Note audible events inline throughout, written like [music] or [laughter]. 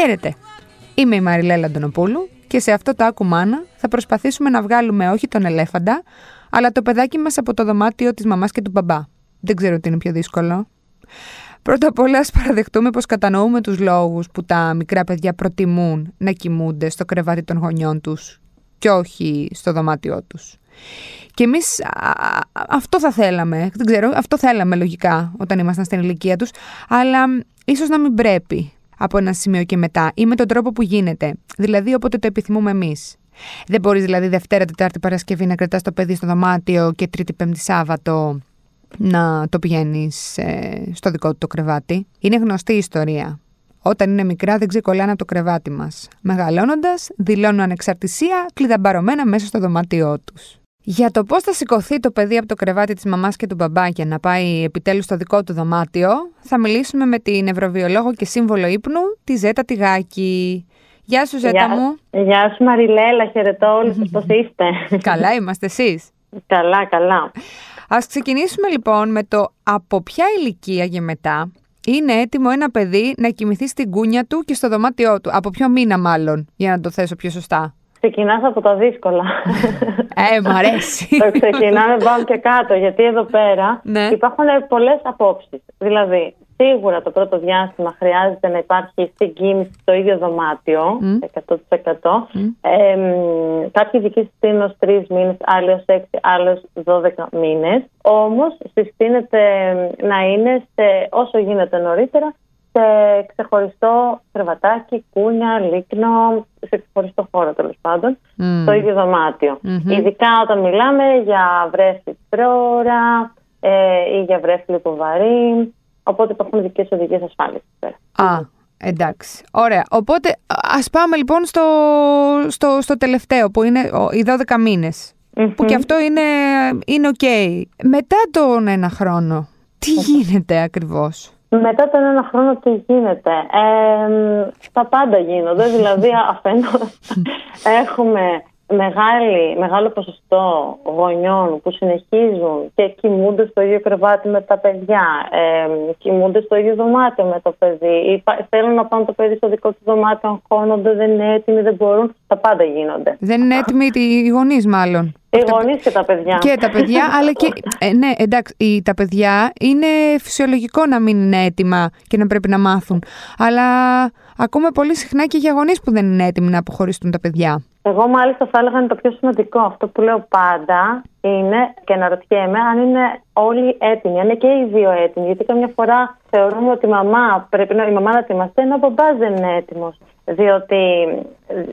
Χαίρετε. Είμαι η Μαριλέλα Αντωνοπούλου και σε αυτό το άκου μάνα θα προσπαθήσουμε να βγάλουμε όχι τον ελέφαντα, αλλά το παιδάκι μας από το δωμάτιο της μαμάς και του μπαμπά. Δεν ξέρω τι είναι πιο δύσκολο. Πρώτα απ' όλα, ας παραδεχτούμε πως κατανοούμε τους λόγους που τα μικρά παιδιά προτιμούν να κοιμούνται στο κρεβάτι των γονιών τους και όχι στο δωμάτιό τους. Και εμείς αυτό θα θέλαμε, δεν ξέρω, αυτό θέλαμε λογικά όταν ήμασταν στην ηλικία τους, αλλά ίσως να μην πρέπει από ένα σημείο και μετά ή με τον τρόπο που γίνεται, δηλαδή όποτε το επιθυμούμε εμείς. Δεν μπορείς δηλαδή Δευτέρα, Τετάρτη, Παρασκευή να κρατάς το παιδί στο δωμάτιο και Τρίτη, Πέμπτη, Σάββατο να το πηγαίνεις ε, στο δικό του το κρεβάτι. Είναι γνωστή η ιστορία. Όταν είναι μικρά δεν ξεκολλάνε από το κρεβάτι μας. Μεγαλώνοντας, δηλώνουν ανεξαρτησία κλειδαμπαρωμένα μέσα στο δωμάτιό τους. Για το πώς θα σηκωθεί το παιδί από το κρεβάτι της μαμάς και του μπαμπά για να πάει επιτέλους στο δικό του δωμάτιο, θα μιλήσουμε με την νευροβιολόγο και σύμβολο ύπνου, τη Ζέτα Τιγάκη. Γεια σου, Ζέτα μου. Γεια σου, Μαριλέλα. Χαιρετώ όλους σα. [laughs] Πώς είστε; καλά είμαστε, εσείς. Καλά, καλά. Α ξεκινήσουμε λοιπόν με το από ποια ηλικία και μετά είναι έτοιμο ένα παιδί να κοιμηθεί στην κούνια του και στο δωμάτιό του. Από ποιο μήνα, μάλλον, για να το θέσω πιο σωστά. Ξεκινάς από τα δύσκολα. Ε, μου αρέσει. το ξεκινάμε πάμε και κάτω, γιατί εδώ πέρα ναι. υπάρχουν πολλές απόψεις. Δηλαδή, σίγουρα το πρώτο διάστημα χρειάζεται να υπάρχει συγκίνηση στο ίδιο δωμάτιο, mm. 100%. Mm. Ε, κάποιοι δικοί συστήνουν ως τρεις μήνες, άλλοι ως έξι, άλλοι ως 12 μήνες. Όμως συστήνεται να είναι σε όσο γίνεται νωρίτερα σε ξεχωριστό κρεβατάκι, κούνια, λίκνο, σε ξεχωριστό χώρο τέλος πάντων, mm. στο ίδιο Ειδικά όταν μιλάμε για βρέφη πρόωρα ε, ή για βρέφη λιποβαρή. Οπότε υπάρχουν δικέ οδηγίες ασφάλειας. Α, εντάξει. Ωραία. Οπότε ας πάμε λοιπόν στο, στο, στο τελευταίο που είναι οι 12 μηνε Που και αυτό είναι, είναι OK. Μετά τον ένα χρόνο, τι γίνεται ακριβώς; Μετά τον ένα χρόνο τι γίνεται; Ε, τα πάντα γίνονται. δηλαδή αφενός έχουμε μεγάλη, μεγάλο ποσοστό γονιών που συνεχίζουν και κοιμούνται στο ίδιο κρεβάτι με τα παιδιά, ε, κοιμούνται στο ίδιο δωμάτιο με το παιδί ή θέλουν να πάνε το παιδί στο δικό του δωμάτιο, αγχώνονται, δεν είναι έτοιμοι, δεν μπορούν. Τα πάντα γίνονται. Δεν είναι έτοιμοι οι γονείς, μάλλον. Οι γονείς και τα παιδιά. Και τα παιδιά, αλλά και. Ε, ναι, εντάξει, τα παιδιά είναι φυσιολογικό να μην είναι έτοιμα και να πρέπει να μάθουν. Αλλά ακούμε πολύ συχνά και για γονείς που δεν είναι έτοιμοι να αποχωριστούν τα παιδιά. Εγώ μάλιστα θα έλεγα είναι το πιο σημαντικό. Αυτό που λέω πάντα είναι και να ρωτιέμαι αν είναι όλοι έτοιμοι, αν είναι και οι δύο έτοιμοι. Γιατί καμιά φορά θεωρούμε ότι η μαμά πρέπει να, η μαμά να ετοιμαστεί, ενώ ο μπαμπάς δεν είναι έτοιμος. Διότι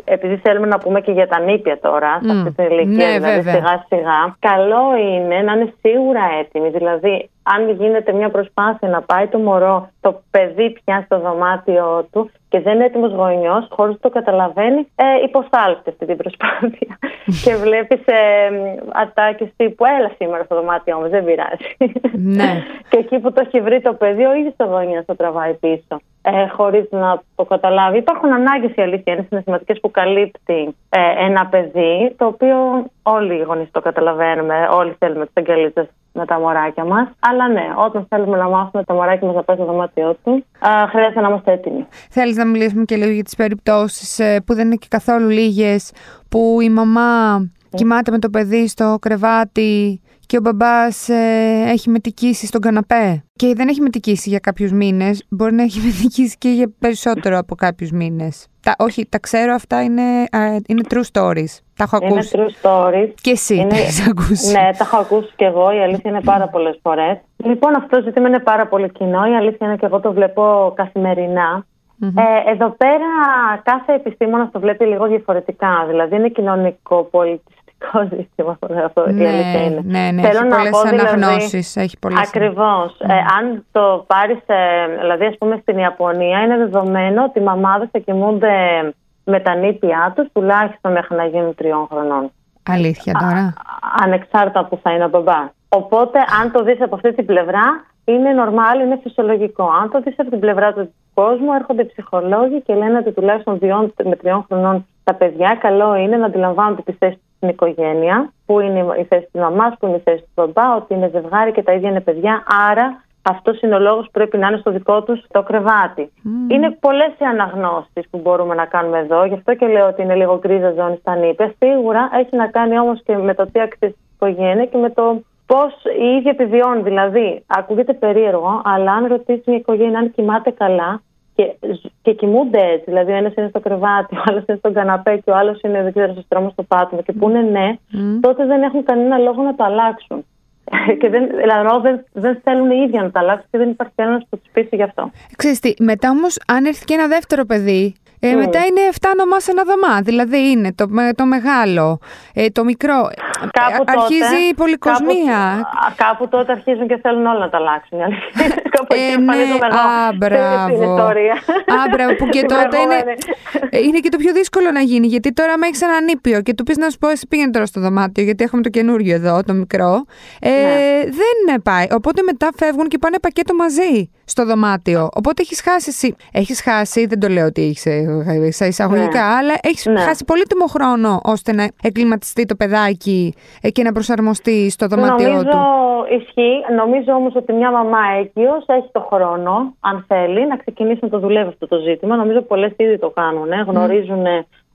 επειδή θέλουμε να πούμε και για τα νήπια τώρα, σε αυτή την ηλικία, ναι, δηλαδή σιγά σιγά, καλό είναι να είναι σίγουρα έτοιμοι. Δηλαδή, αν γίνεται μια προσπάθεια να πάει το μωρό, το παιδί πια στο δωμάτιό του και δεν είναι έτοιμος γονιός, χωρίς το καταλαβαίνει, ε, υποστάλπτε αυτή την προσπάθεια. [laughs] και βλέπεις ε, ατάκε τύπου Έλα σήμερα στο δωμάτιό μου, δεν πειράζει. Ναι. [laughs] και εκεί που το έχει βρει το παιδί, ο ίδιος το γονιό το τραβάει πίσω. Ε, Χωρίς να το καταλάβει. Υπάρχουν ανάγκες η αλήθεια, είναι συναισθηματικές που καλύπτει ε, ένα παιδί, το οποίο όλοι οι γονείς το καταλαβαίνουμε. Όλοι θέλουμε τι αγκαλίτσε με τα μωράκια μας. Αλλά ναι, όταν θέλουμε να μάθουμε το μωράκι μας να πάει στο δωμάτιό του, α, χρειάζεται να είμαστε έτοιμοι. Θέλεις να μιλήσουμε και λίγο για τις περιπτώσεις ε, που δεν είναι και καθόλου λίγες, που η μαμά κοιμάται με το παιδί στο κρεβάτι και ο μπαμπάς ε, έχει μετικήσει στον καναπέ και δεν έχει μετικήσει για κάποιους μήνες, μπορεί να έχει [laughs] μετικήσει και για περισσότερο από κάποιους μήνες. Τα, όχι, τα ξέρω αυτά είναι, είναι true stories. Τα έχω ακούσει. Είναι true stories. Και εσύ είναι... τα έχεις ακούσει. Ναι, τα έχω ακούσει και εγώ. Η αλήθεια είναι πάρα πολλές φορές. Λοιπόν, αυτό το ζήτημα είναι πάρα πολύ κοινό. Η αλήθεια είναι και εγώ το βλέπω Ε, εδώ πέρα κάθε επιστήμονα το βλέπει λίγο διαφορετικά. Δηλαδή είναι κοινωνικό, πολιτιστικό σημαντικό ζήτημα αυτό. Ναι, η αλήθεια είναι. Ναι, ναι, Θέλω έχει να πολλές πω, δηλαδή, αναγνώσεις. Δηλαδή, έχει πολλές ακριβώς. Ε, αν το πάρεις, ε, δηλαδή ας πούμε στην Ιαπωνία, είναι δεδομένο ότι οι μαμάδες θα κοιμούνται με τα νήπια τους τουλάχιστον μέχρι να γίνουν τριών χρονών. Αλήθεια τώρα; Α, ανεξάρτητα που θα είναι ο μπαμπάς. Οπότε αν το δεις από αυτή την πλευρά, είναι νορμάλ, είναι φυσιολογικό. Αν το δεις από την πλευρά του κόσμου, έρχονται ψυχολόγοι και λένε ότι τουλάχιστον δύο με τριών χρονών τα παιδιά καλό είναι να αντιλαμβάνονται τη θέση στην οικογένεια, που είναι η θέση της μαμάς, που είναι η θέση του μπαμπά, ότι είναι ζευγάρι και τα ίδια είναι παιδιά. Άρα αυτός είναι ο λόγος που πρέπει να είναι στο δικό τους το κρεβάτι. Είναι πολλές οι αναγνώσεις που μπορούμε να κάνουμε εδώ, γι' αυτό και λέω ότι είναι λίγο γκρίζα ζώνη στα νύπια. Σίγουρα έχει να κάνει όμως και με το τι αξίζει η οικογένειας και με το πώς η ίδια επιβιώνει. Δηλαδή, ακούγεται περίεργο, αλλά αν ρωτήσει μια οικογένεια αν κοιμάται καλά και, και κοιμούνται έτσι, δηλαδή ο ένας είναι στο κρεβάτι, ο άλλος είναι στον καναπέ και ο άλλος είναι δεν ξέρω, στο στρώμα στο πάτωμα και πούνε ναι, τότε δεν έχουν κανένα λόγο να το αλλάξουν. [laughs] και δεν, δηλαδή, δεν, δεν θέλουν οι ίδιοι να τα αλλάξουν και δεν υπάρχει κανένας που τους πείσει γι' αυτό. Ξέρεις τι, μετά όμως, αν έρθει και ένα δεύτερο παιδί ε, mm. Μετά είναι 7 ονομά σε ένα δωμά. Δηλαδή είναι το, το μεγάλο, ε, το μικρό. Κάπου αρχίζει τότε, η πολυκοσμία. Κάπου, κάπου, τότε αρχίζουν και θέλουν όλα να τα αλλάξουν. [laughs] κάπου ε, ναι, α, μπράβο. Α, μπράβο, που και [laughs] τότε είναι, είναι και το πιο δύσκολο να γίνει. Γιατί τώρα με έχεις ένα νήπιο και του πεις να σου πω, εσύ πήγαινε τώρα στο δωμάτιο, γιατί έχουμε το καινούριο εδώ, το μικρό. Ε, ναι. Δεν πάει. Οπότε μετά φεύγουν και πάνε πακέτο μαζί στο δωμάτιο. Οπότε έχεις χάσει εσύ. Έχεις χάσει, δεν το λέω ότι έχεις ε, σε εισαγωγικά, ναι. αλλά έχεις ναι. χάσει πολύτιμο χρόνο ώστε να εκκληματιστεί το παιδάκι ε, και να προσαρμοστεί στο δωμάτιό Νομίζω, του. Ισχύει. Νομίζω όμως ότι μια μαμά έγκυος έχει το χρόνο, αν θέλει, να ξεκινήσει να το δουλεύει αυτό το ζήτημα. Νομίζω πολλές ήδη το κάνουν. Ε. Γνωρίζουν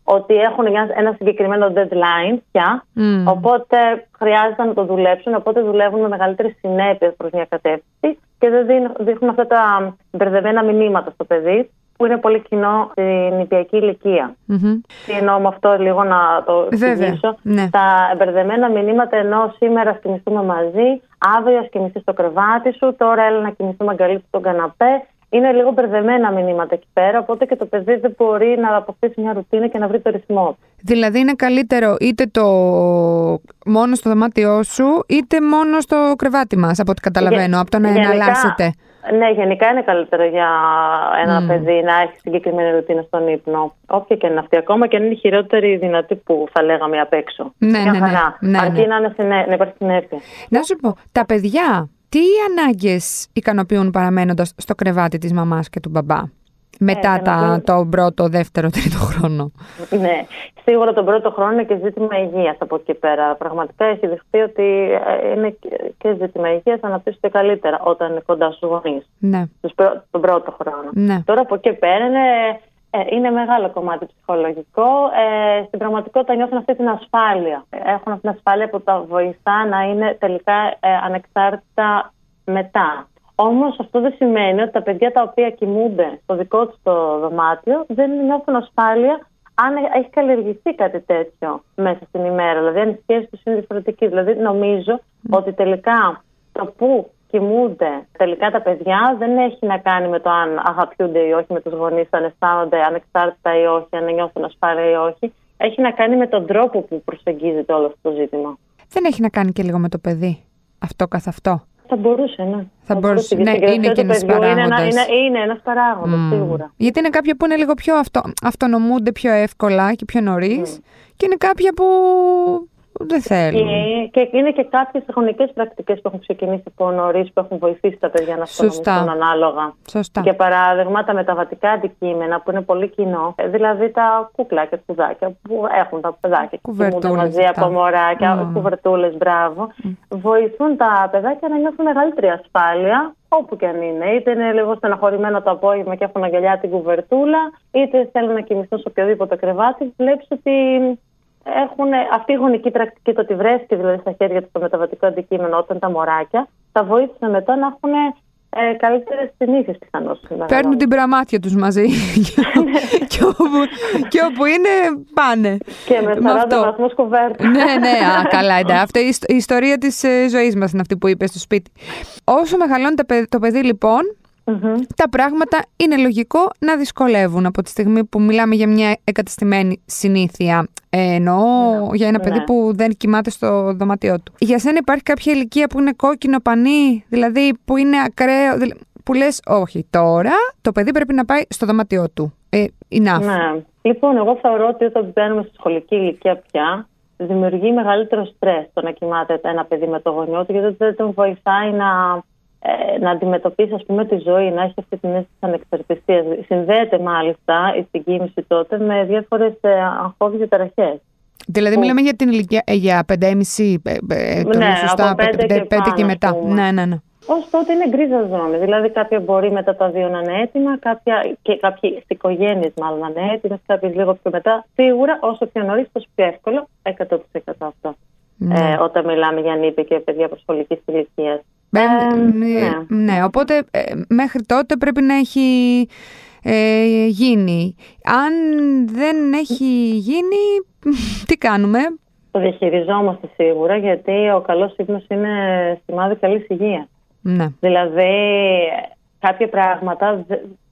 ότι έχουν ένα συγκεκριμένο deadline πια. Οπότε χρειάζεται να το δουλέψουν. Οπότε δουλεύουν με μεγαλύτερη συνέπεια προς μια κατεύθυνση και δεν δείχνουν αυτά τα μπερδεμένα μηνύματα στο παιδί που είναι πολύ κοινό στην νηπιακή ηλικία. Mm-hmm. Τι εννοώ με αυτό λίγο να το εξηγήσω. Ναι. Τα μπερδεμένα μηνύματα ενώ σήμερα α κοιμηθούμε μαζί, αύριο α κοιμηθεί στο κρεβάτι σου, τώρα έλα να κοιμηθούμε αγκαλί στον καναπέ είναι λίγο μπερδεμένα μηνύματα εκεί πέρα, οπότε και το παιδί δεν μπορεί να αποκτήσει μια ρουτίνα και να βρει το ρυθμό. Δηλαδή είναι καλύτερο είτε το μόνο στο δωμάτιό σου, είτε μόνο στο κρεβάτι μας, από ό,τι καταλαβαίνω, από το να εναλλάσσετε. Ναι, γενικά είναι καλύτερο για ένα παιδί να έχει συγκεκριμένη ρουτίνα στον ύπνο. Όποια και είναι αυτή, ακόμα και αν είναι η χειρότερη δυνατή που θα λέγαμε απ' έξω. Ναι, ναι, ναι, ναι, Αρκεί ναι. να, είναι να υπάρχει συνέπεια. Να σου πω, τα παιδιά τι ανάγκες ικανοποιούν παραμένοντας στο κρεβάτι της μαμάς και του μπαμπά; Μετά ε, τα, το πρώτο, δεύτερο, τρίτο χρόνο. Ναι, σίγουρα τον πρώτο χρόνο είναι και ζήτημα υγείας από εκεί πέρα. Πραγματικά έχει δεχτεί ότι ε, είναι και ζήτημα υγείας, αναπτύσσεται καλύτερα όταν είναι κοντά στους γονείς. Ναι. Τον πρώτο χρόνο. Ναι. Τώρα από εκεί πέρα είναι ε, είναι μεγάλο κομμάτι ψυχολογικό. Ε, στην πραγματικότητα νιώθουν αυτή την ασφάλεια. Έχουν αυτή την ασφάλεια που τα βοηθά να είναι τελικά ε, ανεξάρτητα μετά. Όμως αυτό δεν σημαίνει ότι τα παιδιά τα οποία κοιμούνται στο δικό τους το δωμάτιο δεν νιώθουν ασφάλεια αν έχει καλλιεργηθεί κάτι τέτοιο μέσα στην ημέρα. Δηλαδή, αν η σχέση τους είναι διαφορετική. Δηλαδή, νομίζω ότι τελικά το που κοιμούνται τελικά τα παιδιά δεν έχει να κάνει με το αν αγαπιούνται ή όχι με τους γονείς, αν αισθάνονται ανεξάρτητα ή όχι, αν νιώθουν ασφάλεια ή όχι. Έχει να κάνει με τον τρόπο που προσεγγίζεται όλο αυτό το ζήτημα. Δεν έχει να κάνει και λίγο με το παιδί αυτό καθ' αυτό. Θα μπορούσε, ναι. Θα, μπορούσε, ναι, είναι και ένας παράγοντα. Είναι, είναι, είναι ένας παράγοντας, mm. σίγουρα. Γιατί είναι κάποια που είναι λίγο πιο αυτο, αυτονομούνται πιο εύκολα και πιο νωρίς, mm. και είναι κάποια που δεν θέλουν. Και, και είναι και κάποιες χρονικές πρακτικές που έχουν ξεκινήσει από νωρίς που έχουν βοηθήσει τα παιδιά να αυτονομηθούν ανάλογα. Σωστά. Για παράδειγμα, τα μεταβατικά αντικείμενα που είναι πολύ κοινό, ε, δηλαδή τα κουκλάκια, κουδάκια που έχουν τα παιδάκια και μαζί από μωράκια, mm. κουβερτούλες, μπράβο, mm. βοηθούν τα παιδάκια να νιώθουν μεγαλύτερη ασφάλεια όπου και αν είναι. Είτε είναι λίγο στεναχωρημένο το απόγευμα και έχουν αγκαλιά την κουβερτούλα, είτε θέλουν να κοιμηθούν σε οποιοδήποτε κρεβάτι. Βλέπεις ότι έχουν αυτή η γονική πρακτική, το ότι βρέθηκε δηλαδή στα χέρια τους το μεταβατικό αντικείμενο όταν τα μωράκια, θα βοήθησε μετά να έχουν ε, καλύτερες συνήθειε πιθανώς. Παίρνουν την πραμάτια τους μαζί. και, όπου, και όπου είναι, πάνε. Και με 40 βαθμούς κουβέρτα. ναι, ναι, α, καλά. Εντάξει. Αυτή η ιστορία της ε, ζωής μας είναι αυτή που είπες στο σπίτι. Όσο μεγαλώνει το παιδί, λοιπόν, τα πράγματα είναι λογικό να δυσκολεύουν από τη στιγμή που μιλάμε για μια εγκαταστημένη συνήθεια. Ε, εννοώ ναι, για ένα παιδί ναι. που δεν κοιμάται στο δωμάτιό του. Για σένα υπάρχει κάποια ηλικία που είναι κόκκινο πανί, δηλαδή που είναι ακραίο, που λες όχι τώρα το παιδί πρέπει να πάει στο δωμάτιό του. Ε, enough. Ναι. Λοιπόν, εγώ θεωρώ ότι όταν μπαίνουμε στη σχολική ηλικία πια, δημιουργεί μεγαλύτερο στρες το να κοιμάται ένα παιδί με το γονιό του, γιατί δεν τον βοηθάει να ε, να αντιμετωπίσει ας πούμε, τη ζωή, να έχει αυτή την αίσθηση ανεξαρτησίας. Συνδέεται μάλιστα η συγκίνηση τότε με διάφορες αγχώδεις διαταραχέ. Δηλαδή, μιλάμε για την ηλικία ε, για 5,5 ε, ε, ναι, σωστά, από 5 και, 5 και μετά. Ναι, ναι, ναι. ως τότε είναι γκρίζα ζώνη. Δηλαδή, κάποια μπορεί μετά τα δύο να είναι έτοιμα, κάποια, και κάποιε οικογένειες μάλλον να είναι έτοιμε, κάποιες λίγο πιο μετά. Σίγουρα, όσο πιο νωρίς, τόσο πιο εύκολο. 100% αυτό. Ναι. Ε, όταν μιλάμε για νύπη και παιδιά προσχολικής ηλικίας. Ε, ε, ναι. ναι. οπότε ε, μέχρι τότε πρέπει να έχει ε, γίνει. Αν δεν έχει γίνει, [laughs] τι κάνουμε; Το διαχειριζόμαστε σίγουρα γιατί ο καλός ύπνος είναι σημάδι καλής υγείας. Ναι. Δηλαδή κάποια πράγματα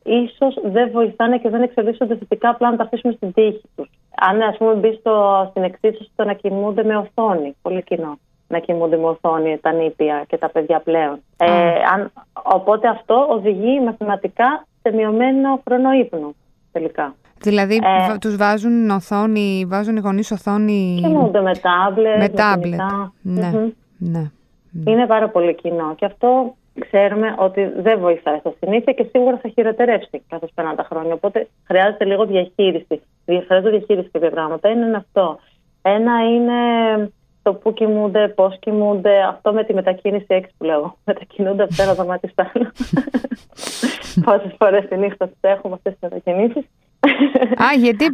ίσως δεν βοηθάνε και δεν εξελίσσονται θετικά απλά να τα αφήσουμε στην τύχη τους. Αν ας πούμε μπει στο, στην εξίσωση το να κοιμούνται με οθόνη, πολύ κοινό να κοιμούνται με οθόνη τα νήπια και τα παιδιά πλέον. Ε, αν, οπότε αυτό οδηγεί μαθηματικά σε μειωμένο χρόνο ύπνου τελικά. Δηλαδή ε, τους βάζουν οθόνη, βάζουν οι γονείς οθόνη... Κοιμούνται με τάμπλετ, με, τάμπλετ. Ναι, ναι, ναι. Είναι πάρα πολύ κοινό και αυτό ξέρουμε ότι δεν βοηθάει στα συνήθεια και σίγουρα θα χειροτερεύσει καθώ περνάνε τα χρόνια. Οπότε χρειάζεται λίγο διαχείριση. Χρειάζεται διαχείριση κάποια πράγματα. Είναι αυτό. Ένα είναι το πού κοιμούνται, πώς κοιμούνται. Αυτό με τη μετακίνηση έξι που λέω. [laughs] Μετακινούνται από ένα δωμάτιο στο άλλο. [laughs] Πόσες φορές τη νύχτα τις έχουμε αυτές τις μετακινήσεις. Α, γιατί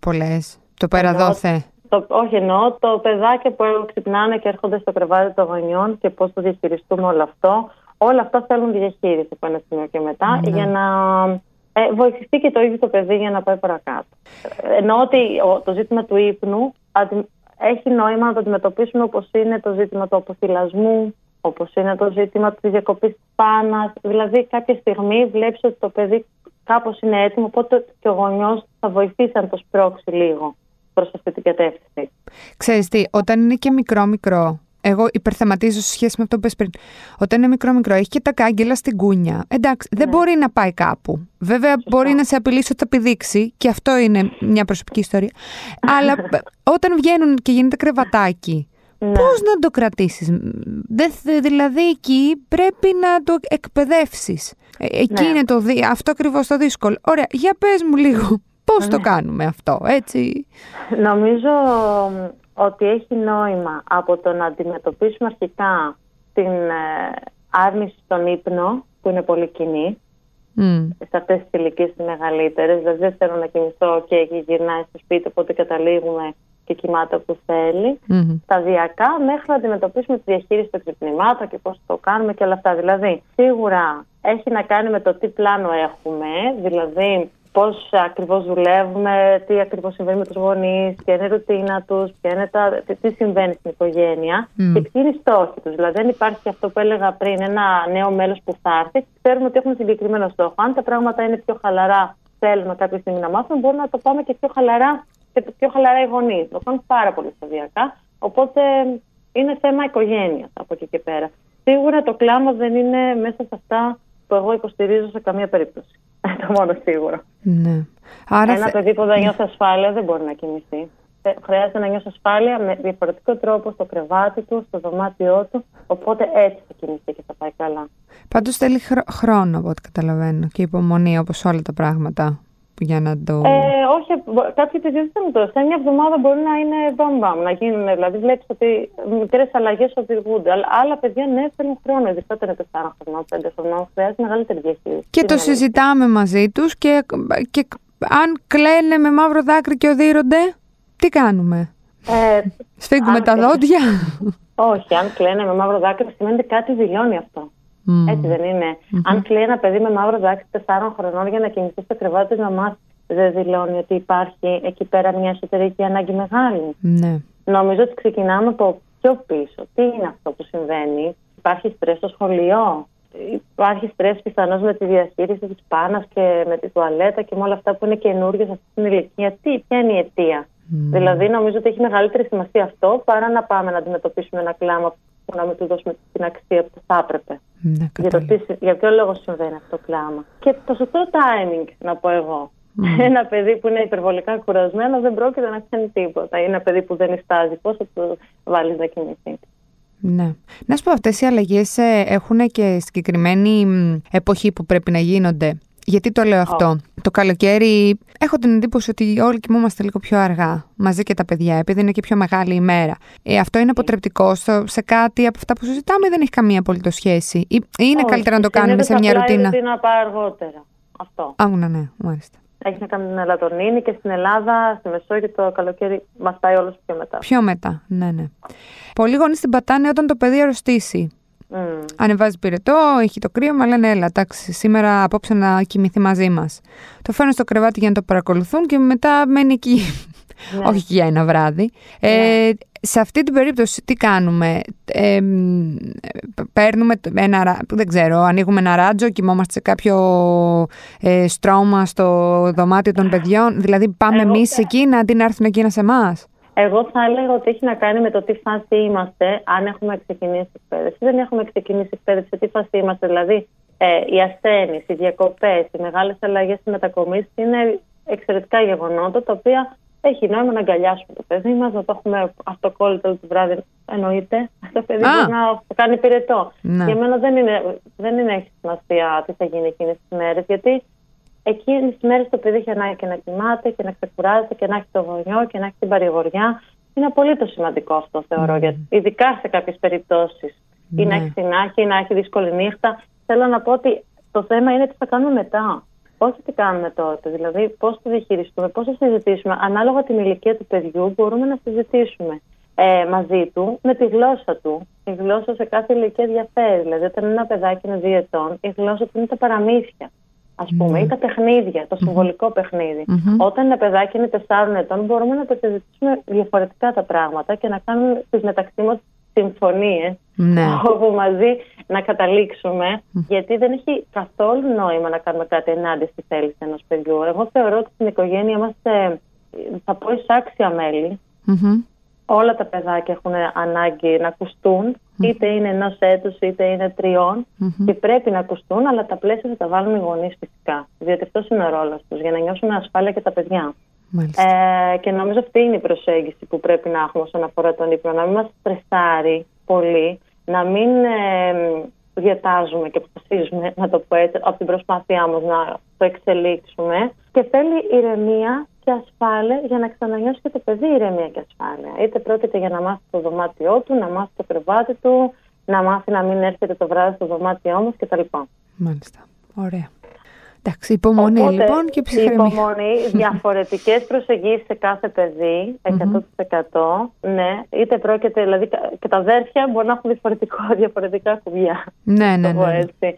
πολλές. Το παραδόθε. Το, όχι, εννοώ το παιδάκια που ξυπνάνε και έρχονται στο κρεβάτι των γονιών και πώς το διαχειριστούμε όλο αυτό. Όλα αυτά θέλουν διαχείριση από ένα σημείο και μετά ναι. για να ε, βοηθηθεί και το ίδιο το παιδί για να πάει παρακάτω. Εννοώ ότι το ζήτημα του ύπνου έχει νόημα να το αντιμετωπίσουμε όπως είναι το ζήτημα του αποθυλασμού, όπως είναι το ζήτημα της διακοπής της πάνα. Δηλαδή, κάποια στιγμή βλέπεις ότι το παιδί κάπως είναι έτοιμο, οπότε και ο γονιός θα βοηθήσει να το σπρώξει λίγο προς αυτή την κατεύθυνση. Ξέρεις τι, όταν είναι και μικρό-μικρό, εγώ υπερθεματίζω σε σχέση με αυτό που είπες πριν. Όταν είναι μικρό-μικρό, έχει και τα κάγκελα στην κούνια. Εντάξει, δεν ναι. μπορεί να πάει κάπου. Βέβαια, μπορεί να σε απειλήσει ότι θα πηδήξει, και αυτό είναι μια προσωπική ιστορία. Αλλά [laughs] όταν βγαίνουν και γίνεται κρεβατάκι, ναι. Πώς να το κρατήσεις; Δηλαδή εκεί πρέπει να το εκπαιδεύσεις. Ε, εκεί ναι. είναι το, αυτό ακριβώς το δύσκολο. Ωραία, για πες μου λίγο. Πώς το ναι. κάνουμε αυτό, έτσι; Νομίζω ότι έχει νόημα από το να αντιμετωπίσουμε αρχικά την ε, άρνηση στον ύπνο, που είναι πολύ κοινή, mm. σε αυτές τις ηλικίες τις μεγαλύτερες, δηλαδή δεν θέλω να κοιμηθώ και γυρνάει στο σπίτι, οπότε καταλήγουμε και κοιμάται όπου θέλει, mm-hmm. σταδιακά μέχρι να αντιμετωπίσουμε τη διαχείριση των ξυπνημάτων και πώς το κάνουμε και όλα αυτά. Δηλαδή, σίγουρα έχει να κάνει με το τι πλάνο έχουμε, δηλαδή πώς ακριβώς δουλεύουμε, τι ακριβώς συμβαίνει με τους γονείς, ποια είναι η ρουτίνα τους, τι συμβαίνει στην οικογένεια mm. και ποιοι είναι οι στόχοι τους. Δηλαδή, δεν υπάρχει αυτό που έλεγα πριν, ένα νέο μέλος που θα έρθει, ξέρουμε ότι έχουμε συγκεκριμένο στόχο. Αν τα πράγματα είναι πιο χαλαρά, θέλουμε κάποια στιγμή να μάθουμε, μπορούμε να το πάμε και πιο χαλαρά και πιο χαλαρά οι γονείς. Το κάνουν πάρα πολύ σταδιακά. Οπότε είναι θέμα οικογένειας από εκεί και πέρα. Σίγουρα το κλάμα δεν είναι μέσα σε αυτά που εγώ υποστηρίζω σε καμία περίπτωση. [laughs] το μόνο σίγουρο. Ναι. Άρα Ένα παιδί που δεν νιώθει ασφάλεια δεν μπορεί να κοιμηθεί. Ε, χρειάζεται να νιώσει ασφάλεια με διαφορετικό τρόπο στο κρεβάτι του, στο δωμάτιό του. Οπότε έτσι θα κοιμηθεί και θα πάει καλά. Πάντως θέλει χρόνο από ό,τι καταλαβαίνω και υπομονή όπως όλα τα πράγματα για να το. Ε, όχι, κάποιοι δεν το. Σε μια εβδομάδα μπορεί να είναι μπαμ να γίνουν. Δηλαδή, βλέπεις ότι μικρές αλλαγές οδηγούνται. Αλλά άλλα παιδιά ναι, θέλουν χρόνο. Ειδικά όταν είναι 4 χρονών, 5 χρονών, χρειάζεται μεγαλύτερη διαχείριση. Και το συζητάμε μαζί τους και, και αν κλαίνε με μαύρο δάκρυ και οδύρονται, τι κάνουμε; Ε, Σφίγγουμε τα δόντια; Όχι, αν κλαίνε με μαύρο δάκρυ σημαίνει ότι κάτι δηλώνει αυτό. Mm. Έτσι δεν ειναι Αν κλείνει ένα παιδί με μαύρο δάκρυ 4 χρονών για να κινηθεί στο κρεβάτι της μαμάς, δεν δηλώνει ότι υπάρχει εκεί πέρα μια εσωτερική ανάγκη μεγάλη. Ναι. Νομίζω ότι ξεκινάμε από πιο πίσω. Τι είναι αυτό που συμβαίνει, Υπάρχει στρες στο σχολείο, Υπάρχει στρες πιθανώς με τη διαχείριση της πάνας και με τη τουαλέτα και με όλα αυτά που είναι καινούργια σε αυτή την ηλικία; Τι, ποια είναι η αιτία; Δηλαδή, νομίζω ότι έχει μεγαλύτερη σημασία αυτό παρά να πάμε να αντιμετωπίσουμε ένα κλάμα που να μην του δώσουμε την αξία που θα έπρεπε. Ναι, για, το τι, για ποιο λόγο συμβαίνει αυτό το κλάμα. Και το σωστό timing, να πω εγώ. [laughs] Ένα παιδί που είναι υπερβολικά κουρασμένο δεν πρόκειται να κάνει τίποτα. Είναι ένα παιδί που δεν ιστάζει. Πώς θα το βάλεις να κινηθεί; Ναι. Να σου πω, αυτές οι αλλαγές ε, έχουν και συγκεκριμένη εποχή που πρέπει να γίνονται. Γιατί το λέω αυτό; Το καλοκαίρι έχω την εντύπωση ότι όλοι κοιμούμαστε λίγο πιο αργά, μαζί και τα παιδιά, επειδή είναι και πιο μεγάλη ημέρα. Ε, αυτό είναι αποτρεπτικό σε κάτι από αυτά που συζητάμε ή δεν έχει καμία απολύτω σχέση; Ή είναι καλύτερα να το κάνουμε σε μια ρουτίνα; Είναι να πάει αργότερα. Αυτό. Α, ναι, ναι, μάλιστα. Έχει να κάνει με την ελαττονίνη και στην Ελλάδα, στη Μεσόγειο το καλοκαίρι μας πάει όλος πιο μετά. Πιο μετά, ναι, ναι. Πολλοί γονείς την πατάνε όταν το παιδί αρρωστήσει. Mm. Ανεβάζει πυρετό, έχει το κρύο, μα λένε έλα, εντάξει, σήμερα απόψε να κοιμηθεί μαζί μας. Το φέρνουν στο κρεβάτι για να το παρακολουθούν και μετά μένει εκεί. [laughs] Ναι. Όχι για ένα βράδυ. Ε, ναι. σε αυτή την περίπτωση τι κάνουμε; Ε, παίρνουμε ένα, δεν ξέρω, ανοίγουμε ένα ράτζο, κοιμόμαστε σε κάποιο ε, στρώμα στο δωμάτιο των παιδιών. Δηλαδή πάμε εμείς εκεί να αντί να έρθουν εκείνα σε εμάς; Εγώ θα έλεγα ότι έχει να κάνει με το τι φάση είμαστε, αν έχουμε ξεκινήσει εκπαίδευση. Δεν έχουμε ξεκινήσει εκπαίδευση, σε τι φάση είμαστε. Δηλαδή, ε, οι ασθένειες, οι διακοπές, οι μεγάλες αλλαγές, οι μετακομίσεις είναι εξαιρετικά γεγονότα τα οποία έχει νόημα να αγκαλιάσουμε το παιδί μας, να το έχουμε αυτοκόλλητο το βράδυ. Εννοείται. Το παιδί μπορεί να κάνει πυρετό. Ναι. Για μένα δεν είναι, δεν είναι έχει σημασία τι θα γίνει εκείνες τις μέρες, γιατί εκείνε τι μέρε το παιδί έχει ανάγκη και να κοιμάται και να ξεκουράζεται και να έχει το γονιό και να έχει την παρηγοριά. Είναι απολύτως σημαντικό αυτό, θεωρώ, mm. ειδικά σε κάποιες περιπτώσεις. Mm. Ή να έχει την άχη, ή να έχει δύσκολη νύχτα. Θέλω να πω ότι το θέμα είναι τι θα κάνουμε μετά. Όχι τι κάνουμε τότε. Δηλαδή, πώς θα διαχειριστούμε, πώς θα συζητήσουμε. Ανάλογα την ηλικία του παιδιού, μπορούμε να συζητήσουμε ε, μαζί του με τη γλώσσα του. Η γλώσσα σε κάθε ηλικία διαφέρει. Δηλαδή, όταν ένα παιδάκι είναι δύο ετών, η γλώσσα του είναι τα παραμύθια ας πούμε, ή τα παιχνίδια, το συμβολικό παιχνίδι. Όταν ένα παιδάκι είναι 4 ετών, μπορούμε να το συζητήσουμε διαφορετικά τα πράγματα και να κάνουμε τις μεταξύ μας συμφωνίες ναι. [laughs] όπου μαζί να καταλήξουμε, γιατί δεν έχει καθόλου νόημα να κάνουμε κάτι ενάντια στη θέληση ενός παιδιού. Εγώ θεωρώ ότι στην οικογένεια είμαστε, θα πω, εισάξια Όλα τα παιδάκια έχουν ανάγκη να ακουστούν, είτε είναι ενός έτους είτε είναι τριών, και πρέπει να ακουστούν, αλλά τα πλαίσια θα τα βάλουν οι γονείς φυσικά. Διότι αυτός είναι ο ρόλος τους, για να νιώσουν ασφάλεια και τα παιδιά. Ε, και νομίζω αυτή είναι η προσέγγιση που πρέπει να έχουμε όσον αφορά τον ύπνο. Να μην μας στρεσάρει πολύ, να μην ε, διατάζουμε και αποφασίζουμε, να το πω έτσι, από την προσπάθειά μας να το εξελίξουμε. Και θέλει ηρεμία και ασφάλεια για να ξανανιώσει και το παιδί ηρεμία και ασφάλεια. Είτε πρόκειται για να μάθει το δωμάτιό του, να μάθει το κρεβάτι του, να μάθει να μην έρχεται το βράδυ στο δωμάτιό μας κτλ. Μάλιστα. Ωραία. Εντάξει, υπομονή Οπότε, λοιπόν και ψυχραιμία. Υπομονή, [laughs] διαφορετικές προσεγγίσεις σε κάθε παιδί, 100%. ναι, είτε πρόκειται, δηλαδή και τα αδέρφια μπορεί να έχουν διαφορετικό, [laughs] διαφορετικά κουμπιά. Ναι, ναι, ναι. Έτσι.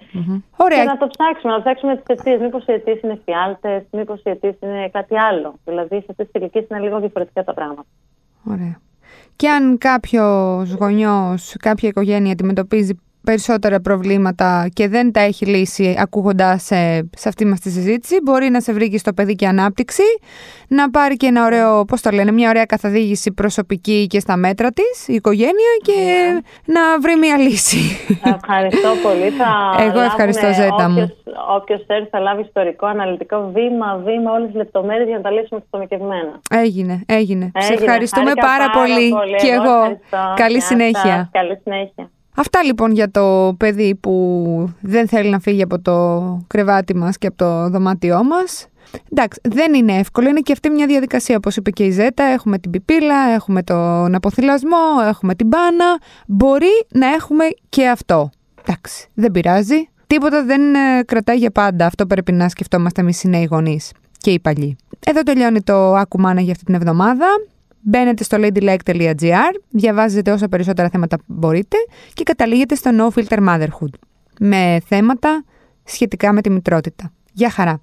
Ωραία. Και να το ψάξουμε, να ψάξουμε τις αιτίες. Μήπως οι αιτίες είναι φιάλτε, μήπως οι αιτίες είναι κάτι άλλο. Δηλαδή σε αυτέ τι ηλικίε είναι λίγο διαφορετικά τα πράγματα. Ωραία. Και αν κάποιος γονιός, κάποια οικογένεια αντιμετωπίζει περισσότερα προβλήματα και δεν τα έχει λύσει ακούγοντας σε, σε αυτή μας τη συζήτηση, μπορεί να σε βρει στο παιδί και ανάπτυξη, να πάρει και ένα ωραίο, πώς το λένε, μια ωραία καθοδήγηση προσωπική και στα μέτρα της, η οικογένεια και ναι. να βρει μια λύση. Ευχαριστώ πολύ. Θα [laughs] Εγώ ευχαριστώ, Ζέτα μου. Όποιος θέλει θα λάβει ιστορικό, αναλυτικό βήμα-βήμα, όλες τις λεπτομέρειες για να τα λύσουμε εξειδικευμένα. Έγινε, έγινε. Σε ευχαριστούμε πάρα, πολύ. Και εγώ. Καλή συνέχεια. Καλή συνέχεια. Αυτά λοιπόν για το παιδί που δεν θέλει να φύγει από το κρεβάτι μας και από το δωμάτιό μας. Εντάξει, δεν είναι εύκολο, είναι και αυτή μια διαδικασία όπως είπε και η Ζέτα, έχουμε την πιπίλα, έχουμε τον αποθυλασμό, έχουμε την μπάνα, μπορεί να έχουμε και αυτό. Εντάξει, δεν πειράζει, τίποτα δεν ε, κρατάει για πάντα, αυτό πρέπει να σκεφτόμαστε εμείς οι νέοι γονείς και οι παλιοί. Εδώ τελειώνει το Ακουμάνα για αυτή την εβδομάδα. Μπαίνετε στο ladylike.gr, διαβάζετε όσα περισσότερα θέματα μπορείτε και καταλήγετε στο No Filter Motherhood με θέματα σχετικά με τη μητρότητα. Γεια χαρά!